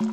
Hola,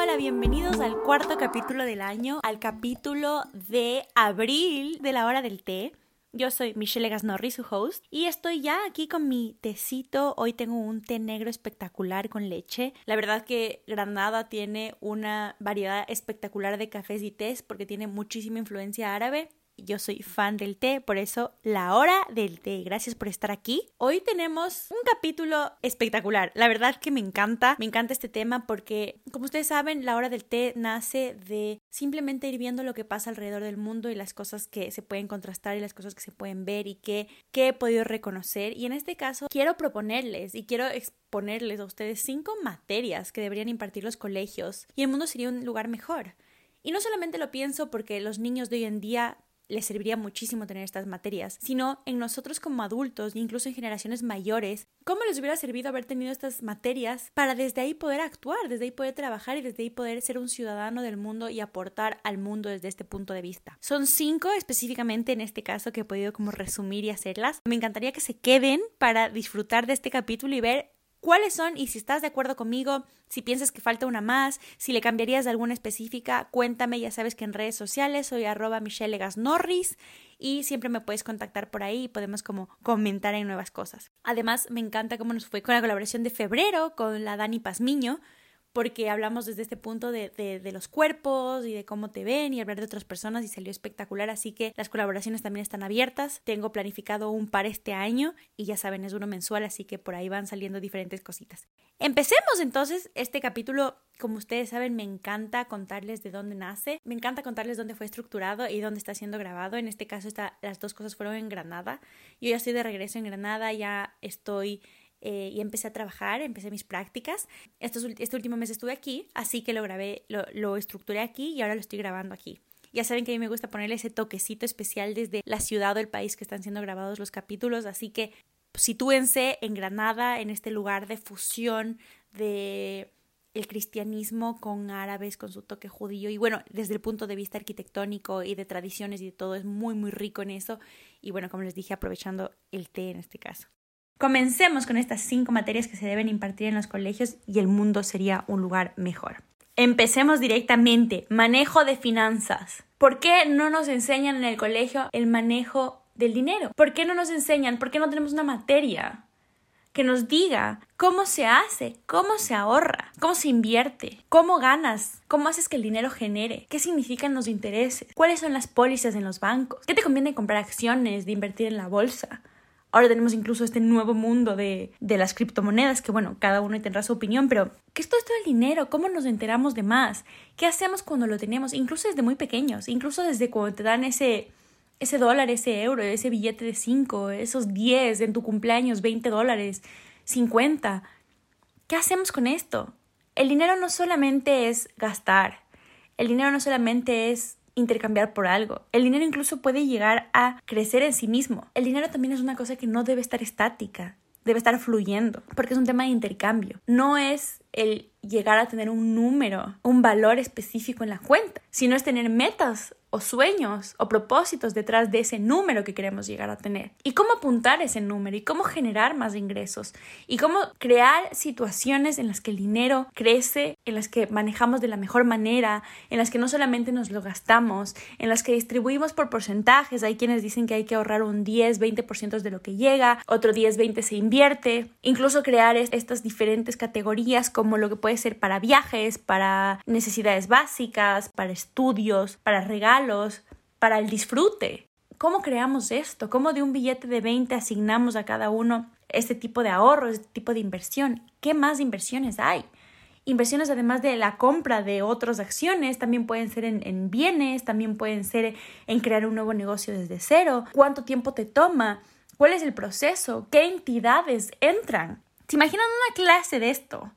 hola, bienvenidos al cuarto capítulo del año, al capítulo de abril de la hora del té. Yo soy Michelle Gasnorri, su host, y estoy ya aquí con mi tecito. Hoy tengo un té negro espectacular con leche. La verdad que Granada tiene una variedad espectacular de cafés y tés porque tiene muchísima influencia árabe yo soy fan del té, por eso la hora del té. Gracias por estar aquí. Hoy tenemos un capítulo espectacular. La verdad que me encanta, me encanta este tema porque, como ustedes saben, la hora del té nace de simplemente ir viendo lo que pasa alrededor del mundo y las cosas que se pueden contrastar y las cosas que se pueden ver y que, que he podido reconocer. Y en este caso, quiero proponerles y quiero exponerles a ustedes cinco materias que deberían impartir los colegios y el mundo sería un lugar mejor. Y no solamente lo pienso porque los niños de hoy en día les serviría muchísimo tener estas materias, sino en nosotros como adultos e incluso en generaciones mayores, cómo les hubiera servido haber tenido estas materias para desde ahí poder actuar, desde ahí poder trabajar y desde ahí poder ser un ciudadano del mundo y aportar al mundo desde este punto de vista. Son cinco específicamente en este caso que he podido como resumir y hacerlas. Me encantaría que se queden para disfrutar de este capítulo y ver cuáles son y si estás de acuerdo conmigo, si piensas que falta una más, si le cambiarías de alguna específica, cuéntame, ya sabes que en redes sociales soy arroba Michelle Norris y siempre me puedes contactar por ahí y podemos como comentar en nuevas cosas. Además, me encanta cómo nos fue con la colaboración de febrero con la Dani Pazmiño, porque hablamos desde este punto de, los cuerpos y de cómo te ven y hablar de otras personas y salió espectacular, así que las colaboraciones también están abiertas. Tengo planificado un par este año y ya saben, es uno mensual, así que por ahí van saliendo diferentes cositas. Empecemos entonces este capítulo. Como ustedes saben, me encanta contarles de dónde nace, me encanta contarles dónde fue estructurado y dónde está siendo grabado. En este caso, las dos cosas fueron en Granada. Yo ya estoy de regreso en Granada, ya estoy eh, y empecé a trabajar, empecé mis prácticas. este último mes estuve aquí, así que lo grabé, lo, lo estructuré aquí y ahora lo estoy grabando aquí. Ya saben que a mí me gusta ponerle ese toquecito especial desde la ciudad o el país que están siendo grabados los capítulos, así que sitúense en Granada, en este lugar de fusión de el cristianismo con árabes, con su toque judío y bueno, desde el punto de vista arquitectónico y de tradiciones y de todo es muy muy rico en eso y bueno, como les dije, aprovechando el té en este caso. Comencemos con estas cinco materias que se deben impartir en los colegios y el mundo sería un lugar mejor. Empecemos directamente. Manejo de finanzas. ¿Por qué no nos enseñan en el colegio el manejo del dinero? ¿Por qué no nos enseñan? ¿Por qué no tenemos una materia que nos diga cómo se hace, cómo se ahorra, cómo se invierte, cómo ganas, cómo haces que el dinero genere, qué significan los intereses, cuáles son las pólizas en los bancos, qué te conviene comprar acciones, de invertir en la bolsa, Ahora tenemos incluso este nuevo mundo de, de, las criptomonedas, que bueno, cada uno tendrá su opinión, pero ¿qué es todo esto del dinero? ¿Cómo nos enteramos de más? ¿Qué hacemos cuando lo tenemos? Incluso desde muy pequeños, incluso desde cuando te dan ese, ese dólar, ese euro, ese billete de 5, esos 10 en tu cumpleaños, 20 dólares, 50. ¿Qué hacemos con esto? El dinero no solamente es gastar, el dinero no solamente es intercambiar por algo. El dinero incluso puede llegar a crecer en sí mismo. El dinero también es una cosa que no debe estar estática, debe estar fluyendo, porque es un tema de intercambio. No es el llegar a tener un número, un valor específico en la cuenta, sino es tener metas o sueños o propósitos detrás de ese número que queremos llegar a tener. Y cómo apuntar ese número y cómo generar más ingresos y cómo crear situaciones en las que el dinero crece, en las que manejamos de la mejor manera, en las que no solamente nos lo gastamos, en las que distribuimos por porcentajes. Hay quienes dicen que hay que ahorrar un 10, 20% de lo que llega, otro 10, 20 se invierte. Incluso crear estas diferentes categorías como lo que puede ser para viajes, para necesidades básicas, para estudios, para regalos para el disfrute. ¿Cómo creamos esto? ¿Cómo de un billete de 20 asignamos a cada uno este tipo de ahorro, este tipo de inversión? ¿Qué más inversiones hay? Inversiones además de la compra de otras acciones, también pueden ser en, en, bienes, también pueden ser en crear un nuevo negocio desde cero. ¿Cuánto tiempo te toma? ¿Cuál es el proceso? ¿Qué entidades entran? ¿Se imaginan una clase de esto?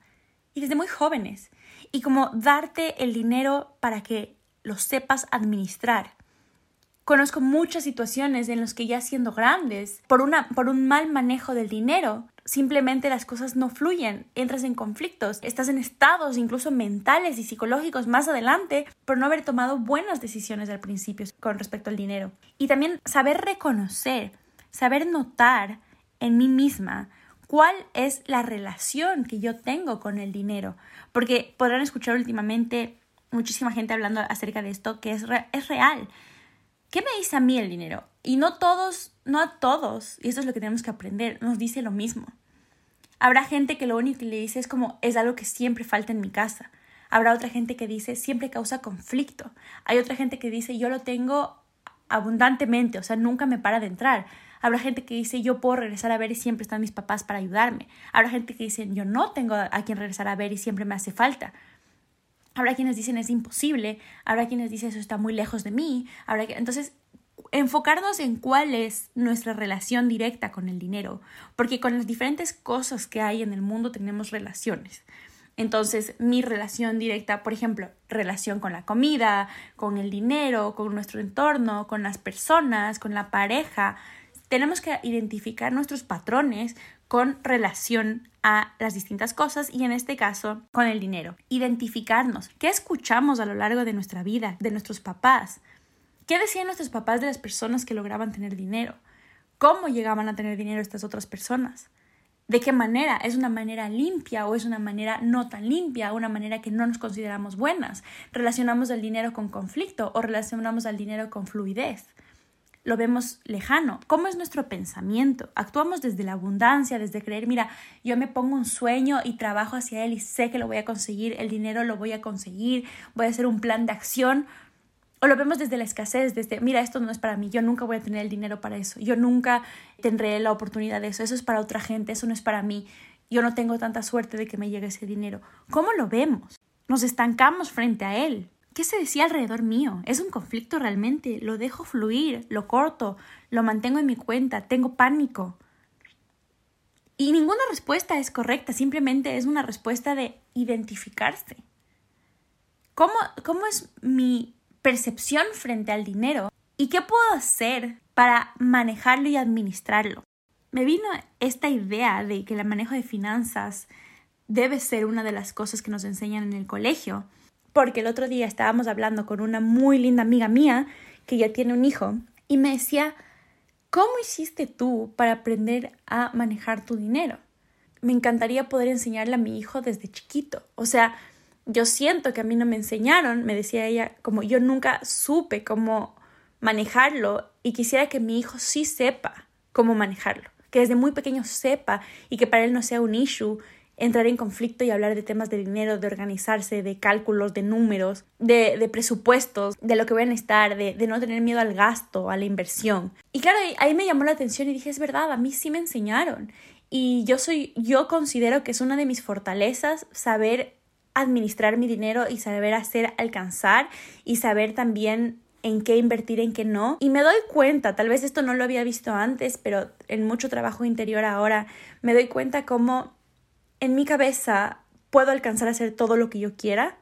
Y desde muy jóvenes. Y como darte el dinero para que lo sepas administrar. Conozco muchas situaciones en las que ya siendo grandes, por, una, por un mal manejo del dinero, simplemente las cosas no fluyen, entras en conflictos, estás en estados incluso mentales y psicológicos más adelante por no haber tomado buenas decisiones al principio con respecto al dinero. Y también saber reconocer, saber notar en mí misma cuál es la relación que yo tengo con el dinero. Porque podrán escuchar últimamente muchísima gente hablando acerca de esto que es, es real. ¿Qué me dice a mí el dinero? Y no todos, no a todos, y eso es lo que tenemos que aprender, nos dice lo mismo. Habrá gente que lo único que le dice es como es algo que siempre falta en mi casa. Habrá otra gente que dice siempre causa conflicto. Hay otra gente que dice yo lo tengo abundantemente, o sea, nunca me para de entrar. Habrá gente que dice yo puedo regresar a ver y siempre están mis papás para ayudarme. Habrá gente que dice yo no tengo a quien regresar a ver y siempre me hace falta. Habrá quienes dicen es imposible, habrá quienes dicen eso está muy lejos de mí, habrá que... entonces enfocarnos en cuál es nuestra relación directa con el dinero, porque con las diferentes cosas que hay en el mundo tenemos relaciones. Entonces, mi relación directa, por ejemplo, relación con la comida, con el dinero, con nuestro entorno, con las personas, con la pareja, tenemos que identificar nuestros patrones con relación a las distintas cosas y en este caso con el dinero. Identificarnos. ¿Qué escuchamos a lo largo de nuestra vida, de nuestros papás? ¿Qué decían nuestros papás de las personas que lograban tener dinero? ¿Cómo llegaban a tener dinero estas otras personas? ¿De qué manera? ¿Es una manera limpia o es una manera no tan limpia, una manera que no nos consideramos buenas? ¿Relacionamos el dinero con conflicto o relacionamos al dinero con fluidez? Lo vemos lejano. ¿Cómo es nuestro pensamiento? Actuamos desde la abundancia, desde creer, mira, yo me pongo un sueño y trabajo hacia él y sé que lo voy a conseguir, el dinero lo voy a conseguir, voy a hacer un plan de acción. O lo vemos desde la escasez, desde, mira, esto no es para mí, yo nunca voy a tener el dinero para eso, yo nunca tendré la oportunidad de eso, eso es para otra gente, eso no es para mí, yo no tengo tanta suerte de que me llegue ese dinero. ¿Cómo lo vemos? Nos estancamos frente a él. ¿Qué se decía alrededor mío? ¿Es un conflicto realmente? ¿Lo dejo fluir? ¿Lo corto? ¿Lo mantengo en mi cuenta? ¿Tengo pánico? Y ninguna respuesta es correcta, simplemente es una respuesta de identificarse. ¿Cómo, cómo es mi percepción frente al dinero? ¿Y qué puedo hacer para manejarlo y administrarlo? Me vino esta idea de que el manejo de finanzas debe ser una de las cosas que nos enseñan en el colegio porque el otro día estábamos hablando con una muy linda amiga mía que ya tiene un hijo y me decía, ¿cómo hiciste tú para aprender a manejar tu dinero? Me encantaría poder enseñarle a mi hijo desde chiquito. O sea, yo siento que a mí no me enseñaron, me decía ella, como yo nunca supe cómo manejarlo y quisiera que mi hijo sí sepa cómo manejarlo, que desde muy pequeño sepa y que para él no sea un issue entrar en conflicto y hablar de temas de dinero, de organizarse, de cálculos, de números, de, de presupuestos, de lo que voy a necesitar, de, de, no tener miedo al gasto, a la inversión. Y claro, ahí me llamó la atención y dije, es verdad, a mí sí me enseñaron. Y yo soy, yo considero que es una de mis fortalezas saber administrar mi dinero y saber hacer alcanzar y saber también en qué invertir, en qué no. Y me doy cuenta, tal vez esto no lo había visto antes, pero en mucho trabajo interior ahora, me doy cuenta cómo en mi cabeza puedo alcanzar a hacer todo lo que yo quiera,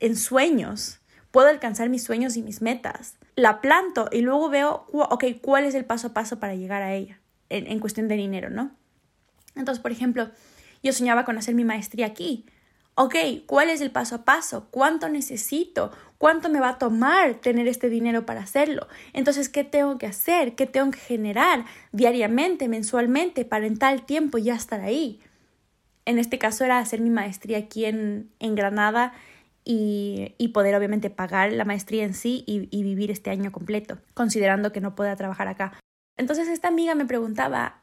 en sueños, puedo alcanzar mis sueños y mis metas. La planto y luego veo, ok, ¿cuál es el paso a paso para llegar a ella? En, en cuestión de dinero, ¿no? Entonces, por ejemplo, yo soñaba con hacer mi maestría aquí. Ok, ¿cuál es el paso a paso? ¿Cuánto necesito? ¿Cuánto me va a tomar tener este dinero para hacerlo? Entonces, ¿qué tengo que hacer? ¿Qué tengo que generar diariamente, mensualmente, para en tal tiempo ya estar ahí? En este caso era hacer mi maestría aquí en, en Granada y, y, poder obviamente pagar la maestría en sí y, y vivir este año completo, considerando que no pueda trabajar acá. Entonces esta amiga me preguntaba,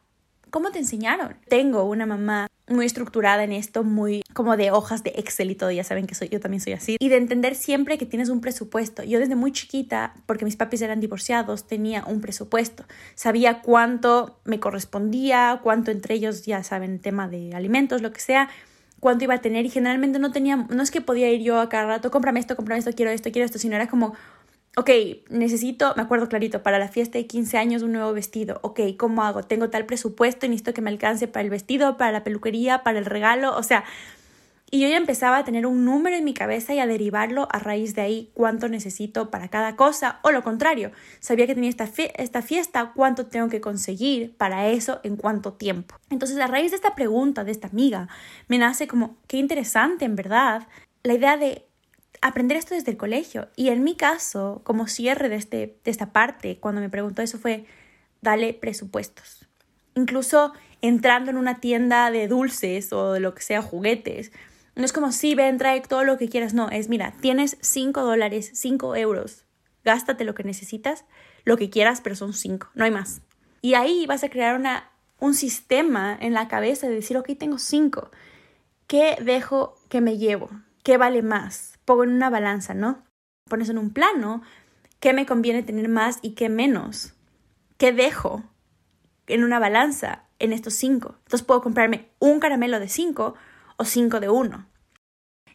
¿cómo te enseñaron? Tengo una mamá muy estructurada en esto, muy como de hojas de Excel y todo, ya saben que soy, yo también soy así, y de entender siempre que tienes un presupuesto. Yo desde muy chiquita, porque mis papis eran divorciados, tenía un presupuesto, sabía cuánto me correspondía, cuánto entre ellos, ya saben, tema de alimentos, lo que sea, cuánto iba a tener y generalmente no tenía, no es que podía ir yo a cada rato, cómprame esto, cómprame esto, quiero esto, quiero esto, sino era como, ok, necesito, me acuerdo clarito, para la fiesta de 15 años un nuevo vestido. Ok, ¿cómo hago? Tengo tal presupuesto y necesito que me alcance para el vestido, para la peluquería, para el regalo, o sea, Y yo ya empezaba a tener un número en mi cabeza y a derivarlo a raíz de ahí cuánto necesito para cada cosa o lo contrario, sabía que tenía esta, esta fiesta, cuánto tengo que conseguir para eso en cuánto tiempo. Entonces a raíz de esta pregunta de esta amiga me nace como qué interesante en verdad la idea de aprender esto desde el colegio. Y en mi caso, como cierre de, este, de esta parte, cuando me preguntó eso fue, dale presupuestos. Incluso entrando en una tienda de dulces o de lo que sea, juguetes, no es como, sí, ven, trae todo lo que quieras. No, es, mira, tienes 5 dólares, 5 euros. Gástate lo que necesitas, lo que quieras, pero son 5, no hay más. Y ahí vas a crear una, un sistema en la cabeza de decir, ok, tengo 5. ¿Qué dejo que me llevo? ¿Qué vale más? Pongo en una balanza, ¿no? Pones en un plano qué me conviene tener más y qué menos. ¿Qué dejo en una balanza en estos 5? Entonces puedo comprarme un caramelo de 5 o cinco de uno.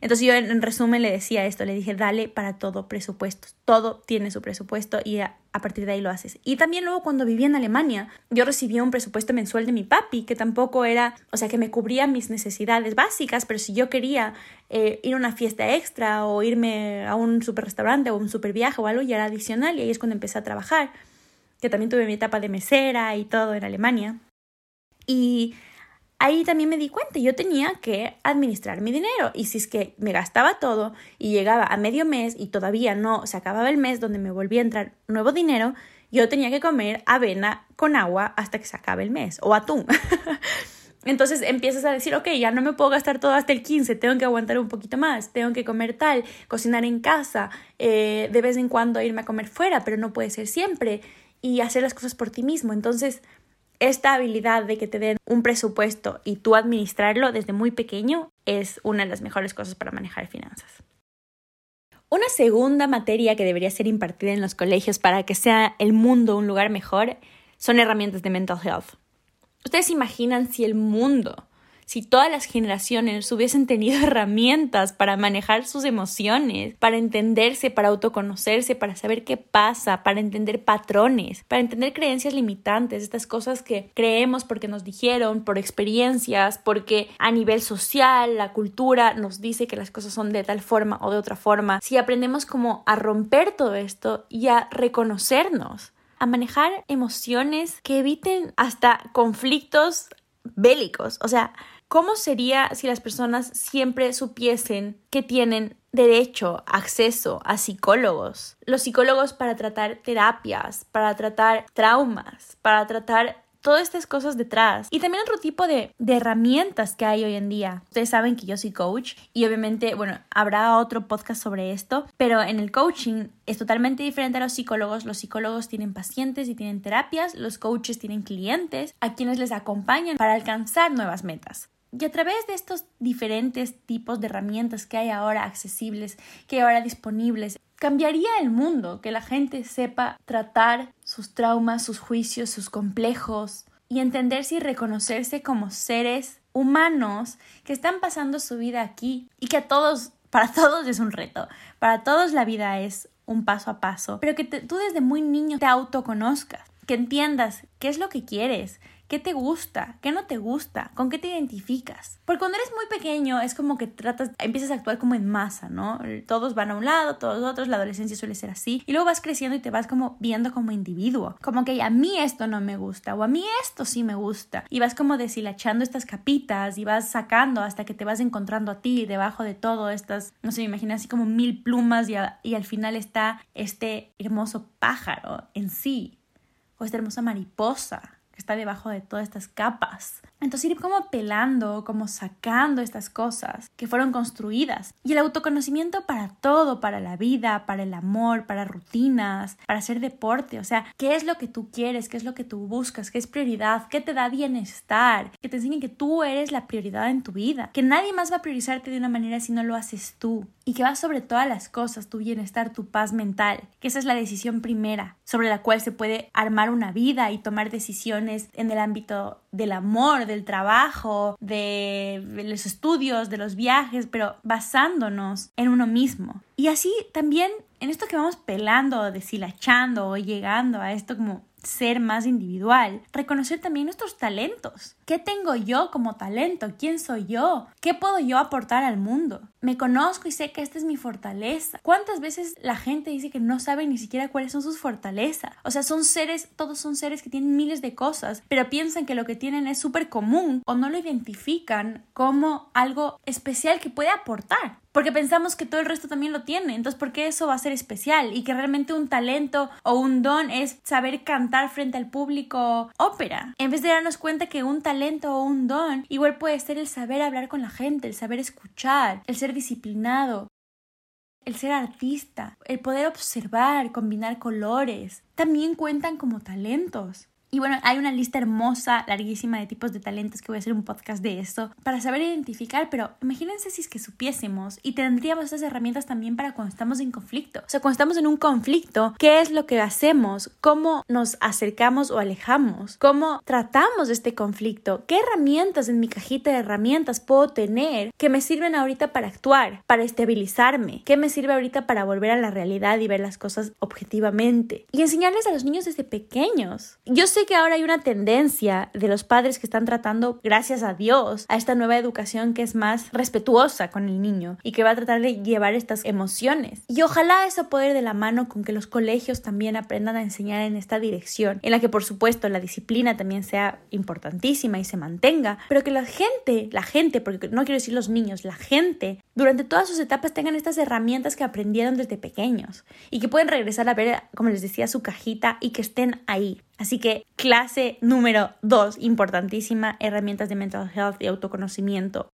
Entonces yo en, resumen le decía esto, le dije, dale para todo presupuestos, todo tiene su presupuesto y a, partir de ahí lo haces. Y también luego cuando vivía en Alemania, yo recibía un presupuesto mensual de mi papi, que tampoco era, o sea, que me cubría mis necesidades básicas, pero si yo quería eh, ir a una fiesta extra o irme a un super restaurante o un super viaje o algo, ya era adicional y ahí es cuando empecé a trabajar, que también tuve mi etapa de mesera y todo en Alemania. Y ahí también me di cuenta, yo tenía que administrar mi dinero y si es que me gastaba todo y llegaba a medio mes y todavía no se acababa el mes donde me volvía a entrar nuevo dinero, yo tenía que comer avena con agua hasta que se acabe el mes o atún. Entonces empiezas a decir, ok, ya no me puedo gastar todo hasta el 15, tengo que aguantar un poquito más, tengo que comer tal, cocinar en casa, eh, de vez en cuando irme a comer fuera, pero no puede ser siempre, y hacer las cosas por ti mismo. Entonces esta habilidad de que te den un presupuesto y tú administrarlo desde muy pequeño es una de las mejores cosas para manejar finanzas. Una segunda materia que debería ser impartida en los colegios para que sea el mundo un lugar mejor son herramientas de mental health. ¿Ustedes imaginan si el mundo si todas las generaciones hubiesen tenido herramientas para manejar sus emociones, para entenderse, para autoconocerse, para saber qué pasa, para entender patrones, para entender creencias limitantes, estas cosas que creemos porque nos dijeron, por experiencias, porque a nivel social, la cultura nos dice que las cosas son de tal forma o de otra forma, si aprendemos como a romper todo esto y a reconocernos a manejar emociones que eviten hasta conflictos bélicos. O sea, ¿Cómo sería si las personas siempre supiesen que tienen derecho, acceso a psicólogos? Los psicólogos para tratar terapias, para tratar traumas, para tratar todas estas cosas detrás. Y también otro tipo de, de, herramientas que hay hoy en día. Ustedes saben que yo soy coach y obviamente, bueno, habrá otro podcast sobre esto, pero en el coaching es totalmente diferente a los psicólogos. Los psicólogos tienen pacientes y tienen terapias, los coaches tienen clientes a quienes les acompañan para alcanzar nuevas metas. Y a través de estos diferentes tipos de herramientas que hay ahora accesibles, que ahora disponibles, cambiaría el mundo que la gente sepa tratar sus traumas, sus juicios, sus complejos y entenderse y reconocerse como seres humanos que están pasando su vida aquí y que a todos, para todos es un reto, para todos la vida es un paso a paso, pero que tú desde muy niño te autoconozcas, que entiendas qué es lo que quieres, ¿Qué te gusta? ¿Qué no te gusta? ¿Con qué te identificas? Porque cuando eres muy pequeño es como que tratas, empiezas a actuar como en masa, ¿no? Todos van a un lado, todos otros, la adolescencia suele ser así. Y luego vas creciendo y te vas como viendo como individuo. Como que a mí esto no me gusta o a mí esto sí me gusta. Y vas como deshilachando estas capitas y vas sacando hasta que te vas encontrando a ti debajo de todo estas, no sé, me así como mil plumas y al final está este hermoso pájaro en sí o esta hermosa mariposa está debajo de todas estas capas. Entonces ir como pelando, como sacando estas cosas que fueron construidas. Y el autoconocimiento para todo, para la vida, para el amor, para rutinas, para hacer deporte. O sea, ¿qué es lo que tú quieres? ¿Qué es lo que tú buscas? ¿Qué es prioridad? ¿Qué te da bienestar? Que te enseñen que tú eres la prioridad en tu vida. Que nadie más va a priorizarte de una manera si no lo haces tú. Y que va sobre todas las cosas, tu bienestar, tu paz mental. Que esa es la decisión primera sobre la cual se puede armar una vida y tomar decisiones en el ámbito del amor, del trabajo, de los estudios, de los viajes, pero basándonos en uno mismo. Y así también en esto que vamos pelando, deshilachando o llegando a esto como ser más individual, reconocer también nuestros talentos. ¿Qué tengo yo como talento? ¿Quién soy yo? ¿Qué puedo yo aportar al mundo? Me conozco y sé que esta es mi fortaleza. ¿Cuántas veces la gente dice que no sabe ni siquiera cuáles son sus fortalezas? O sea, son seres, todos son seres que tienen miles de cosas, pero piensan que lo que tienen es súper común o no lo identifican como algo especial que puede aportar porque pensamos que todo el resto también lo tiene. Entonces, ¿por qué eso va a ser especial? Y que realmente un talento o un don es saber cantar frente al público ópera. En vez de darnos cuenta que un talento o un don igual puede ser el saber hablar con la gente, el saber escuchar, el ser disciplinado, el ser artista, el poder observar, combinar colores, también cuentan como talentos. Y bueno, hay una lista hermosa, larguísima de tipos de talentos que voy a hacer un podcast de eso para saber identificar, pero imagínense si es que supiésemos y tendríamos esas herramientas también para cuando estamos en conflicto. O sea, cuando estamos en un conflicto, ¿qué es lo que hacemos? ¿Cómo nos acercamos o alejamos? ¿Cómo tratamos este conflicto? ¿Qué herramientas en mi cajita de herramientas puedo tener que me sirven ahorita para actuar, para estabilizarme? ¿Qué me sirve ahorita para volver a la realidad y ver las cosas objetivamente? Y enseñarles a los niños desde pequeños. Yo sé que ahora hay una tendencia de los padres que están tratando, gracias a Dios, a esta nueva educación que es más respetuosa con el niño y que va a tratar de llevar estas emociones. Y ojalá eso pueda ir de la mano con que los colegios también aprendan a enseñar en esta dirección, en la que por supuesto la disciplina también sea importantísima y se mantenga, pero que la gente, la gente, porque no quiero decir los niños, la gente, durante todas sus etapas tengan estas herramientas que aprendieron desde pequeños y que pueden regresar a ver, como les decía, su cajita y que estén ahí. Así que clase número dos, importantísima, herramientas de mental health y autoconocimiento.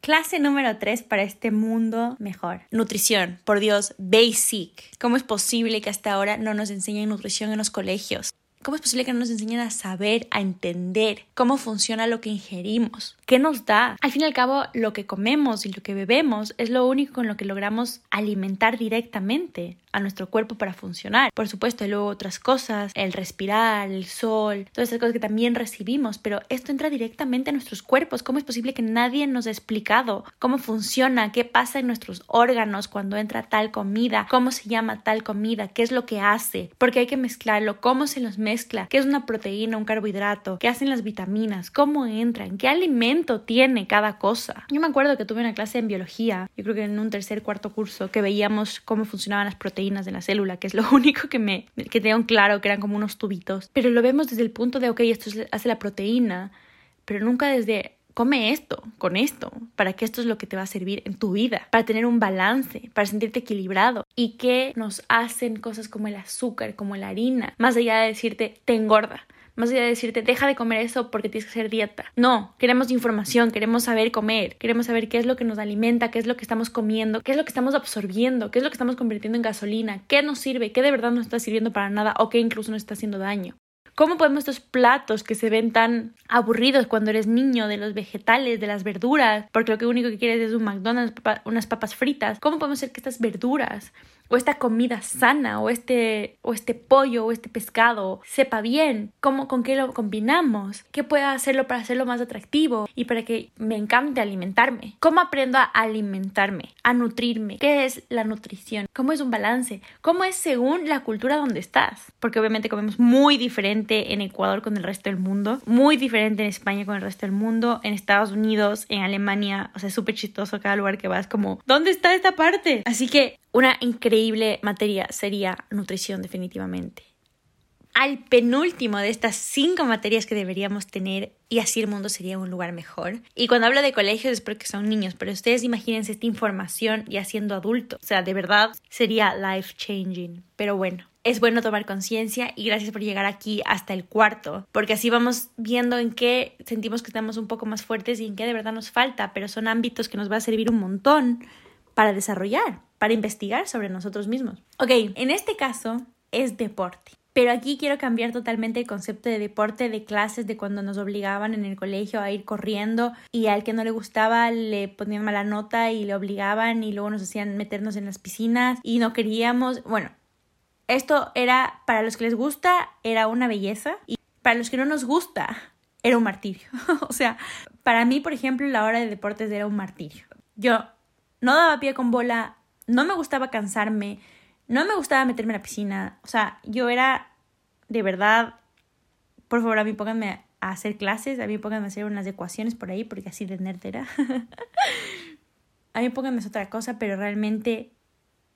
Clase número tres para este mundo mejor. Nutrición, por Dios, basic. ¿Cómo es posible que hasta ahora no nos enseñen nutrición en los colegios? ¿Cómo es posible que no nos enseñen a saber, a entender cómo funciona lo que ingerimos? ¿Qué nos da? Al fin y al cabo, lo que comemos y lo que bebemos es lo único con lo que logramos alimentar directamente a nuestro cuerpo para funcionar. Por supuesto, luego otras cosas, el respirar, el sol, todas esas cosas que también recibimos, pero esto entra directamente a nuestros cuerpos. ¿Cómo es posible que nadie nos ha explicado cómo funciona, qué pasa en nuestros órganos cuando entra tal comida, cómo se llama tal comida, qué es lo que hace? Porque hay que mezclarlo, cómo se los mezcla, qué es una proteína, un carbohidrato, qué hacen las vitaminas, cómo entran, qué alimento tiene cada cosa. Yo me acuerdo que tuve una clase en biología, yo creo que en un tercer, cuarto curso, que veíamos cómo funcionaban las proteínas de la célula, que es lo único que me que tengo claro que eran como unos tubitos. Pero lo vemos desde el punto de, ok, esto hace la proteína, pero nunca desde come esto, con esto, para que esto es lo que te va a servir en tu vida, para tener un balance, para sentirte equilibrado y que nos hacen cosas como el azúcar, como la harina, más allá de decirte te engorda. Más allá de decirte, deja de comer eso porque tienes que hacer dieta. No, queremos información, queremos saber comer, queremos saber qué es lo que nos alimenta, qué es lo que estamos comiendo, qué es lo que estamos absorbiendo, qué es lo que estamos convirtiendo en gasolina, qué nos sirve, qué de verdad no está sirviendo para nada o qué incluso nos está haciendo daño. ¿Cómo podemos estos platos que se ven tan aburridos cuando eres niño de los vegetales, de las verduras, porque lo único que quieres es un McDonald's, unas papas fritas? ¿Cómo podemos hacer que estas verduras o esta comida sana o este o este pollo o este pescado sepa bien, cómo con qué lo combinamos, qué puedo hacerlo para hacerlo más atractivo y para que me encante alimentarme. ¿Cómo aprendo a alimentarme, a nutrirme? ¿Qué es la nutrición? ¿Cómo es un balance? ¿Cómo es según la cultura donde estás? Porque obviamente comemos muy diferente en Ecuador con el resto del mundo, muy diferente en España con el resto del mundo, en Estados Unidos, en Alemania, o sea, súper chistoso cada lugar que vas como, ¿dónde está esta parte? Así que una increíble materia sería nutrición definitivamente. Al penúltimo de estas cinco materias que deberíamos tener y así el mundo sería un lugar mejor. Y cuando hablo de colegios es porque son niños, pero ustedes imagínense esta información ya siendo adultos. O sea, de verdad sería life changing. Pero bueno, es bueno tomar conciencia y gracias por llegar aquí hasta el cuarto, porque así vamos viendo en qué sentimos que estamos un poco más fuertes y en qué de verdad nos falta, pero son ámbitos que nos va a servir un montón para desarrollar, para investigar sobre nosotros mismos. Ok, en este caso es deporte. Pero aquí quiero cambiar totalmente el concepto de deporte, de clases, de cuando nos obligaban en el colegio a ir corriendo y al que no le gustaba le ponían mala nota y le obligaban y luego nos hacían meternos en las piscinas y no queríamos. Bueno, esto era para los que les gusta, era una belleza y para los que no nos gusta, era un martirio. o sea, para mí, por ejemplo, la hora de deportes era un martirio. Yo no daba pie con bola, no me gustaba cansarme, no me gustaba meterme en la piscina, o sea, yo era de verdad, por favor, a mí pónganme a hacer clases, a mí pónganme a hacer unas ecuaciones por ahí, porque así de nerd era. a mí pónganme a otra cosa, pero realmente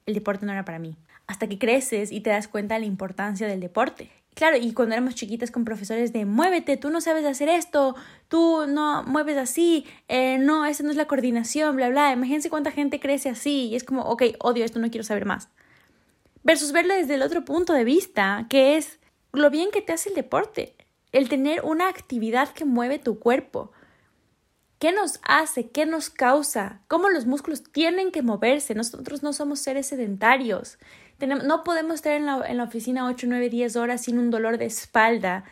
el deporte no era para mí. Hasta que creces y te das cuenta de la importancia del deporte. Claro, y cuando éramos chiquitas con profesores de muévete, tú no sabes hacer esto, tú no mueves así, eh, no, esa no es la coordinación, bla, bla. Imagínense cuánta gente crece así y es como, ok, odio esto, no quiero saber más. Versus verlo desde el otro punto de vista, que es lo bien que te hace el deporte, el tener una actividad que mueve tu cuerpo. ¿Qué nos hace? ¿Qué nos causa? ¿Cómo los músculos tienen que moverse? Nosotros no somos seres sedentarios no podemos estar en la, en la oficina 8, 9, 10 horas sin un dolor de espalda,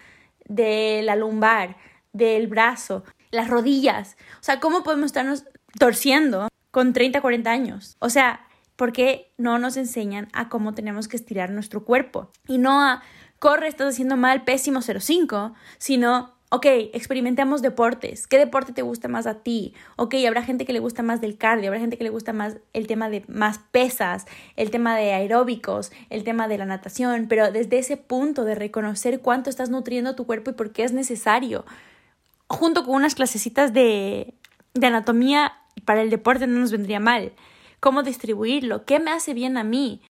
de la lumbar, del brazo, las rodillas. O sea, ¿cómo podemos estarnos torciendo con 30, 40 años? O sea, ¿por qué no nos enseñan a cómo tenemos que estirar nuestro cuerpo? Y no a, corre, estás haciendo mal, pésimo 05, sino ok, experimentemos deportes. ¿Qué deporte te gusta más a ti? Ok, habrá gente que le gusta más del cardio, habrá gente que le gusta más el tema de más pesas, el tema de aeróbicos, el tema de la natación, pero desde ese punto de reconocer cuánto estás nutriendo tu cuerpo y por qué es necesario, junto con unas clasecitas de anatomía para el deporte no nos vendría mal. ¿Cómo distribuirlo? ¿Qué me hace bien a mí?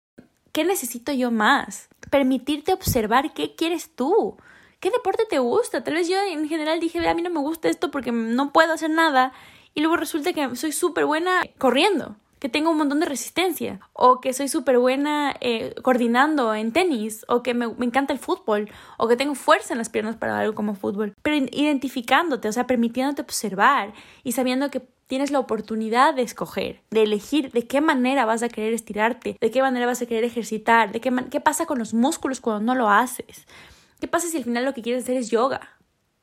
¿Qué necesito yo más? Permitirte observar qué quieres tú. ¿Qué deporte te gusta? Tal vez yo en general dije, a mí no me gusta esto porque no puedo hacer nada. Y luego resulta que soy súper buena corriendo, que tengo un montón de resistencia, o que soy súper buena eh, coordinando en tenis, o que me, encanta el fútbol, o que tengo fuerza en las piernas para algo como fútbol. Pero identificándote, o sea, permitiéndote observar y sabiendo que tienes la oportunidad de escoger, de elegir de qué manera vas a querer estirarte, de qué manera vas a querer ejercitar, de qué, qué pasa con los músculos cuando no lo haces. ¿Qué pasa si al final lo que quieres hacer es yoga?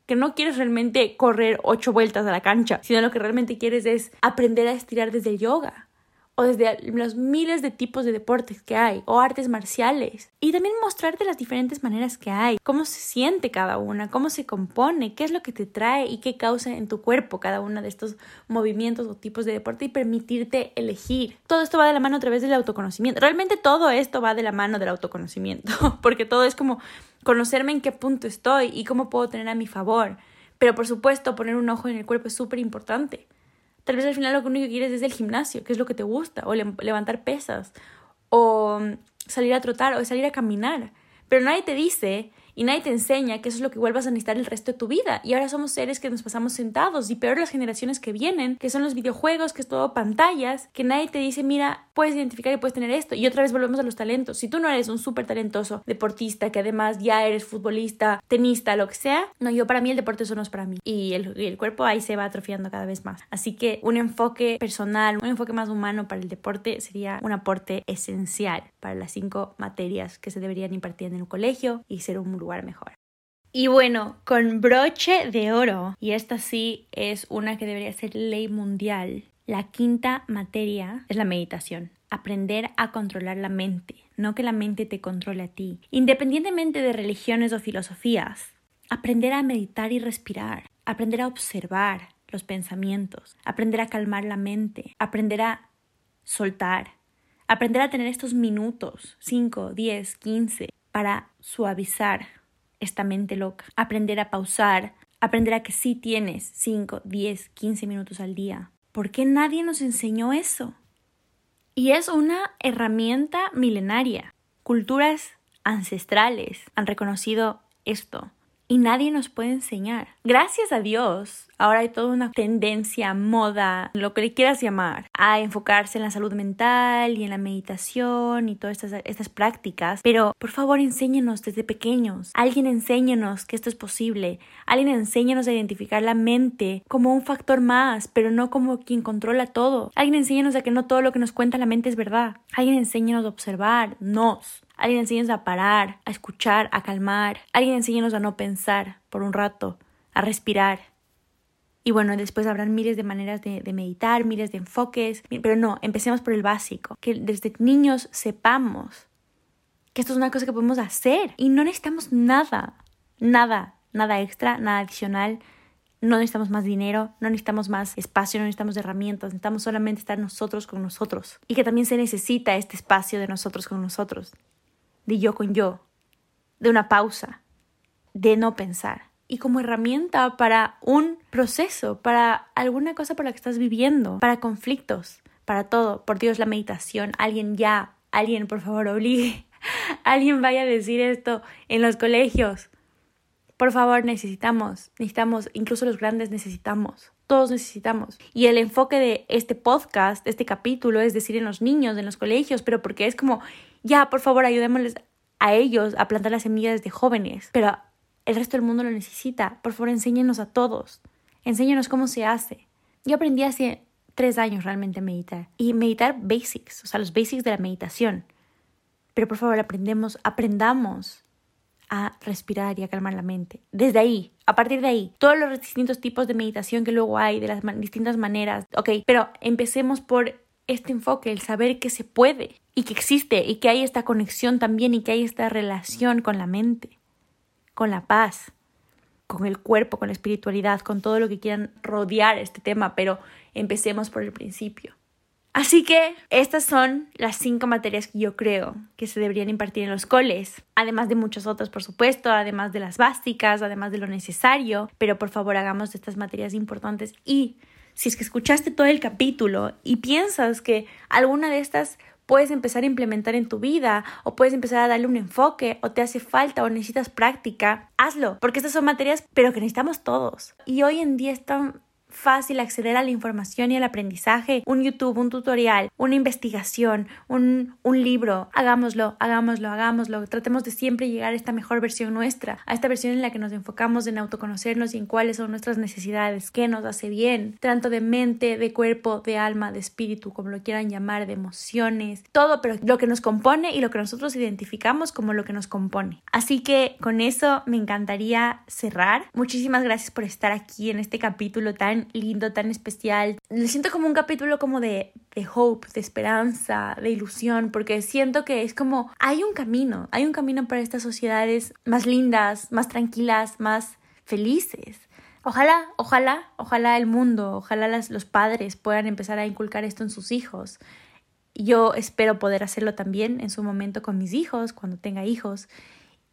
Que no quieres realmente correr ocho vueltas a la cancha, sino lo que realmente quieres es aprender a estirar desde el yoga o desde los miles de tipos de deportes que hay, o artes marciales. Y también mostrarte las diferentes maneras que hay, cómo se siente cada una, cómo se compone, qué es lo que te trae y qué causa en tu cuerpo cada uno de estos movimientos o tipos de deporte y permitirte elegir. Todo esto va de la mano a través del autoconocimiento. Realmente todo esto va de la mano del autoconocimiento, porque todo es como conocerme en qué punto estoy y cómo puedo tener a mi favor. Pero por supuesto, poner un ojo en el cuerpo es súper importante. Tal vez al final lo único que quieres es el gimnasio, que es lo que te gusta, o levantar pesas, o salir a trotar, o salir a caminar. Pero nadie te dice y nadie te enseña que eso es lo que vuelvas a necesitar el resto de tu vida. Y ahora somos seres que nos pasamos sentados y peor las generaciones que vienen, que son los videojuegos, que es todo pantallas, que nadie te dice, mira, puedes identificar y puedes tener esto. Y otra vez volvemos a los talentos. Si tú no eres un súper talentoso deportista, que además ya eres futbolista, tenista, lo que sea, no, yo para mí el deporte eso no es para mí. Y el, el cuerpo ahí se va atrofiando cada vez más. Así que un enfoque personal, un enfoque más humano para el deporte sería un aporte esencial para las cinco materias que se deberían impartir en el colegio y ser un lugar mejor. Y bueno, con broche de oro, y esta sí es una que debería ser ley mundial, la quinta materia es la meditación. Aprender a controlar la mente, no que la mente te controle a ti. Independientemente de religiones o filosofías, aprender a meditar y respirar, aprender a observar los pensamientos, aprender a calmar la mente, aprender a soltar, aprender a tener estos minutos, 5, 10, 15, para suavizar esta mente loca, aprender a pausar, aprender a que sí tienes 5, 10, 15 minutos al día. ¿Por qué nadie nos enseñó eso? Y es una herramienta milenaria. Culturas ancestrales han reconocido esto y nadie nos puede enseñar. Gracias a Dios, ahora hay toda una tendencia, moda, lo que le quieras llamar, a enfocarse en la salud mental y en la meditación y todas estas, estas prácticas. Pero por favor, enséñenos desde pequeños. Alguien enséñenos que esto es posible. Alguien enséñenos a identificar la mente como un factor más, pero no como quien controla todo. Alguien enséñenos a que no todo lo que nos cuenta la mente es verdad. Alguien enséñenos a observarnos Alguien enséñanos a parar, a escuchar, a calmar. Alguien enséñanos a no pensar por un rato, a respirar. Y bueno, después habrán miles de maneras de, de, meditar, miles de enfoques, pero no, empecemos por el básico, que desde niños sepamos que esto es una cosa que podemos hacer. Y no necesitamos nada, nada, nada extra, nada adicional, no necesitamos más dinero, no necesitamos más espacio, no necesitamos herramientas, necesitamos solamente estar nosotros con nosotros. Y que también se necesita este espacio de nosotros con nosotros de yo con yo. de una pausa, de no pensar y como herramienta para un proceso, para alguna cosa por la que estás viviendo, para conflictos, para todo. Por Dios, la meditación, alguien ya, alguien por favor obligue, alguien vaya a decir esto en los colegios. Por favor, necesitamos, necesitamos, incluso los grandes necesitamos, todos necesitamos. Y el enfoque de este podcast, de este capítulo, es decir, en los niños, en los colegios, pero porque es como, ya, por favor, ayudémosles a ellos a plantar las semillas de jóvenes. Pero el resto del mundo lo necesita. Por favor, enséñenos a todos. Enséñenos cómo se hace. Yo aprendí hace tres años realmente a meditar. Y meditar basics, o sea, los basics de la meditación. Pero por favor, aprendemos, aprendamos a respirar y a calmar la mente. Desde ahí, a partir de ahí, todos los distintos tipos de meditación que luego hay, de las distintas maneras. Ok, pero empecemos por este enfoque, el saber que se puede y que existe y que hay esta conexión también y que hay esta relación con la mente con la paz, con el cuerpo, con la espiritualidad, con todo lo que quieran rodear este tema, pero empecemos por el principio. Así que estas son las cinco materias que yo creo que se deberían impartir en los coles, además de muchas otras, por supuesto, además de las básicas, además de lo necesario, pero por favor hagamos de estas materias importantes y si es que escuchaste todo el capítulo y piensas que alguna de estas puedes empezar a implementar en tu vida o puedes empezar a darle un enfoque o te hace falta o necesitas práctica, hazlo, porque estas son materias pero que necesitamos todos. Y hoy en día están fácil acceder a la información y al aprendizaje, un YouTube, un tutorial, una investigación, un, un libro, hagámoslo, hagámoslo, hagámoslo, tratemos de siempre llegar a esta mejor versión nuestra, a esta versión en la que nos enfocamos en autoconocernos y en cuáles son nuestras necesidades, qué nos hace bien, tanto de mente, de cuerpo, de alma, de espíritu, como lo quieran llamar, de emociones, todo, pero lo que nos compone y lo que nosotros identificamos como lo que nos compone. Así que con eso me encantaría cerrar. Muchísimas gracias por estar aquí en este capítulo tan lindo, tan especial. Lo siento como un capítulo como de, de hope, de esperanza, de ilusión, porque siento que es como hay un camino, hay un camino para estas sociedades más lindas, más tranquilas, más felices. Ojalá, ojalá, ojalá el mundo, ojalá los padres puedan empezar a inculcar esto en sus hijos. Yo espero poder hacerlo también en su momento con mis hijos, cuando tenga hijos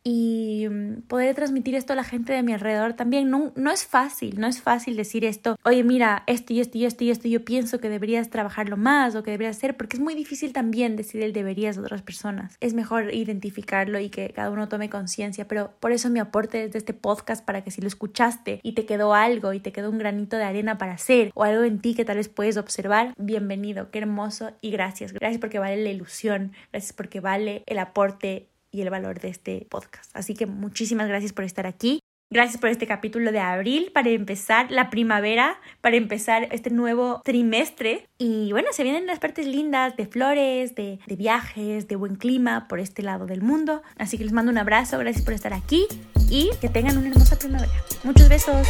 y mm, poder transmitir esto a la gente de mi alrededor también. No, no es fácil, no es fácil decir esto, oye, mira, esto y esto y esto y esto, yo pienso que deberías trabajarlo más o que deberías hacer, porque es muy difícil también decir el deberías de otras personas. Es mejor identificarlo y que cada uno tome conciencia, pero por eso mi aporte desde este podcast para que si lo escuchaste y te quedó algo y te quedó un granito de arena para hacer o algo en ti que tal vez puedes observar, bienvenido, qué hermoso y gracias. Gracias porque vale la ilusión, gracias porque vale el aporte y el valor de este podcast. Así que muchísimas gracias por estar aquí. Gracias por este capítulo de abril para empezar la primavera, para empezar este nuevo trimestre. Y bueno, se vienen las partes lindas de flores, de, de, viajes, de buen clima por este lado del mundo. Así que les mando un abrazo, gracias por estar aquí y que tengan una hermosa primavera. Muchos besos.